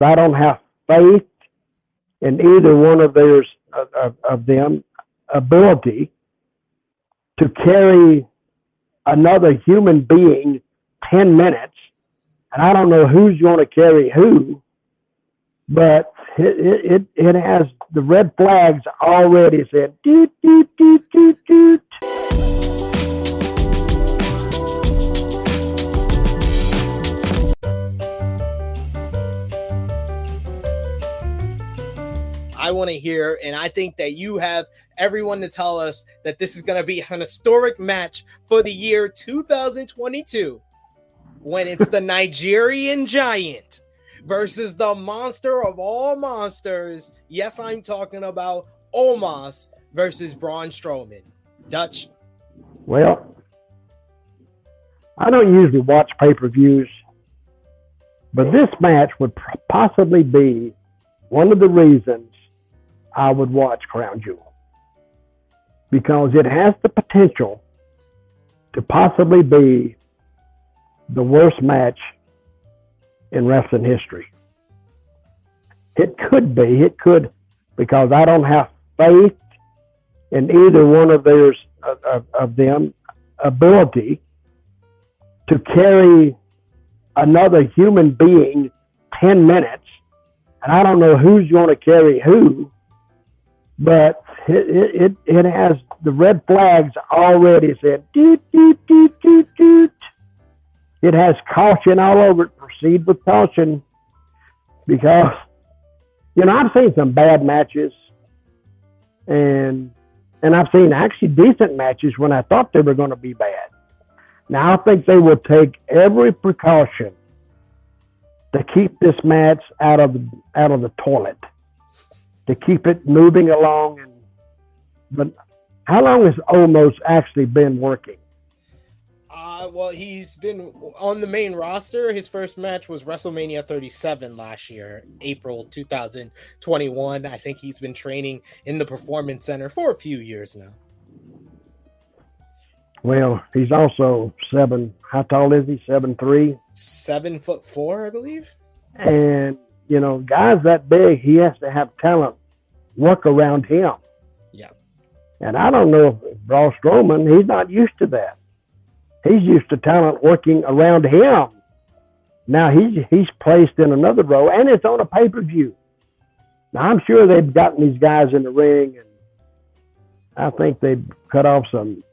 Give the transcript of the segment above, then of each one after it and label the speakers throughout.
Speaker 1: I don't have faith in either one of theirs of, of, them ability to carry another human being 10 minutes. And I don't know who's going to carry who, but it, it, it has the red flags already said, doot, doot, doot, doot, doot.
Speaker 2: I want to hear, and I think that you have everyone to tell us that this is going to be an historic match for the year 2022 when it's the Nigerian Giant versus the monster of all monsters. Yes, I'm talking about Omos versus Braun Strowman. Dutch.
Speaker 1: Well, I don't usually watch pay per views, but this match would possibly be one of the reasons I would watch Crown Jewel because it has the potential to possibly be the worst match in wrestling history. It could be, it could, because I don't have faith in either one of theirs of, of them ability to carry another human being 10 minutes. And I don't know who's going to carry who but it, it, it has the red flags already said doot, doot, doot, doot, doot. It has caution all over it. Proceed with caution because, you know, I've seen some bad matches and and I've seen actually decent matches when I thought they were going to be bad. Now I think they will take every precaution to keep this match out of out of the toilet to keep it moving along. And but how long has Omos actually been working?
Speaker 2: Uh, well, he's been on the main roster. His first match was WrestleMania 37 last year, April 2021. I think he's been training in the Performance Center for a few years now.
Speaker 1: Well, he's also seven. How tall is he? Seven three.
Speaker 2: Seven foot four, I believe.
Speaker 1: And you know, guys that big, he has to have talent work around him.
Speaker 2: Yeah.
Speaker 1: And I don't know if Braun Strowman, he's not used to that. He's used to talent working around him. Now he's he's placed in another row, and it's on a pay per view. Now I'm sure they've gotten these guys in the ring, and I think they've cut off some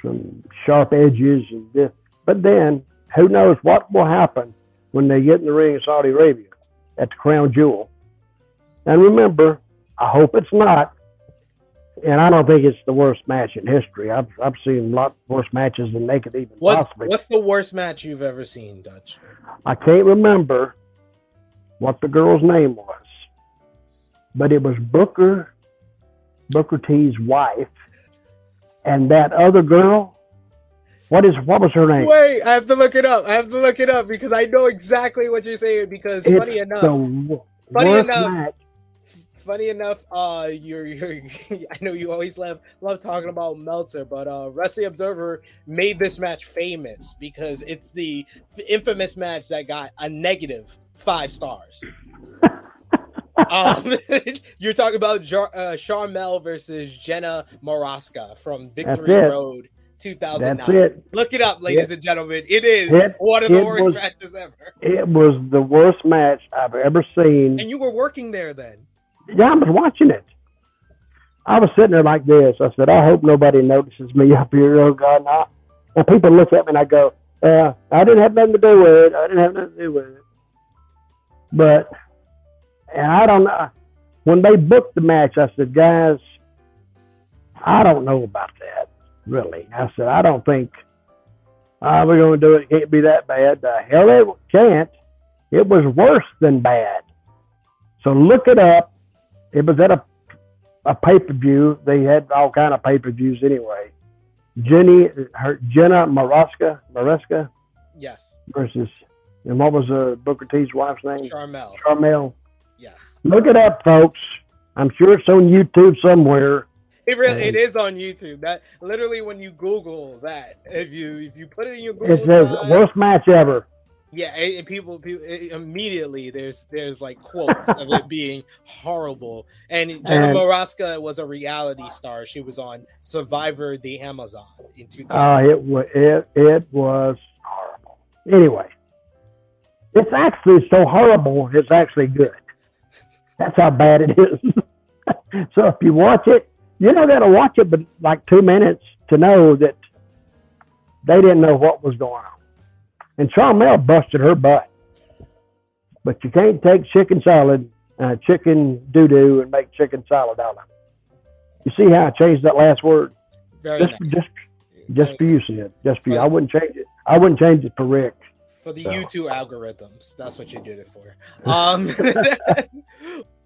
Speaker 1: some sharp edges and this. But then who knows what will happen when they get in the ring in Saudi Arabia at the Crown Jewel. And remember, I hope it's not. And I don't think it's the worst match in history. I've I've seen a lot worse matches than they could even
Speaker 2: what's,
Speaker 1: possibly.
Speaker 2: What's the worst match you've ever seen, Dutch?
Speaker 1: I can't remember what the girl's name was, but it was Booker, Booker T's wife, and that other girl. What is what was her name?
Speaker 2: Wait, I have to look it up. I have to look it up because I know exactly what you're saying. Because
Speaker 1: it's
Speaker 2: funny enough,
Speaker 1: the
Speaker 2: funny enough,
Speaker 1: match.
Speaker 2: funny enough, uh, you're, you're I know you always love love talking about Meltzer, but uh, Wrestling Observer made this match famous because it's the infamous match that got a negative five stars. um, you're talking about Jar- uh, Sharmell versus Jenna Morasca from Victory. Road 2009.
Speaker 1: That's it.
Speaker 2: Look it up, ladies
Speaker 1: It-
Speaker 2: and gentlemen. It is
Speaker 1: it-
Speaker 2: one of the worst
Speaker 1: was-
Speaker 2: matches ever.
Speaker 1: It was the worst match I've ever seen.
Speaker 2: And you were working there then.
Speaker 1: Yeah, I was watching it. I was sitting there like this. I said, I hope nobody notices me up here. Oh God, and, I, and people look at me and I go, uh, I didn't have nothing to do with it. I didn't have nothing to do with it. But, and I don't know. When they booked the match, I said, guys, I don't know about that, really. I said, I don't think uh, we're going to do it. It can't be that bad. The hell it can't. It was worse than bad. So look it up. It was at a a pay per view. They had all kind of pay per views anyway. Jenny, her Jenna Morasca, Morasca
Speaker 2: Yes.
Speaker 1: versus, and what was uh, Booker T's wife's name?
Speaker 2: Sharmell.
Speaker 1: Carmel.
Speaker 2: Yes.
Speaker 1: Look it up, folks. I'm sure it's on YouTube somewhere.
Speaker 2: It really it is on YouTube. That literally when you Google that, if you if you put it in your Google
Speaker 1: It says
Speaker 2: Drive,
Speaker 1: worst match ever.
Speaker 2: Yeah, and people, people immediately there's there's like quotes of it being horrible. And Jenna Morasca was a reality star. She was on Survivor the Amazon in 2000.
Speaker 1: Uh, it was it it was horrible. Anyway, it's actually so horrible. It's actually good. That's how bad it is. so if you watch it, you got to watch it, but like two minutes to know that they didn't know what was going on. And Sharmell busted her butt. But you can't take chicken salad, uh, chicken doo doo, and make chicken salad out of it. You see how I changed that last word?
Speaker 2: Very
Speaker 1: just,
Speaker 2: nice.
Speaker 1: just, just for you, Sid. Just for you. I wouldn't change it. I wouldn't change it for Rick.
Speaker 2: For the so. YouTube algorithms. That's what you did it for. Um,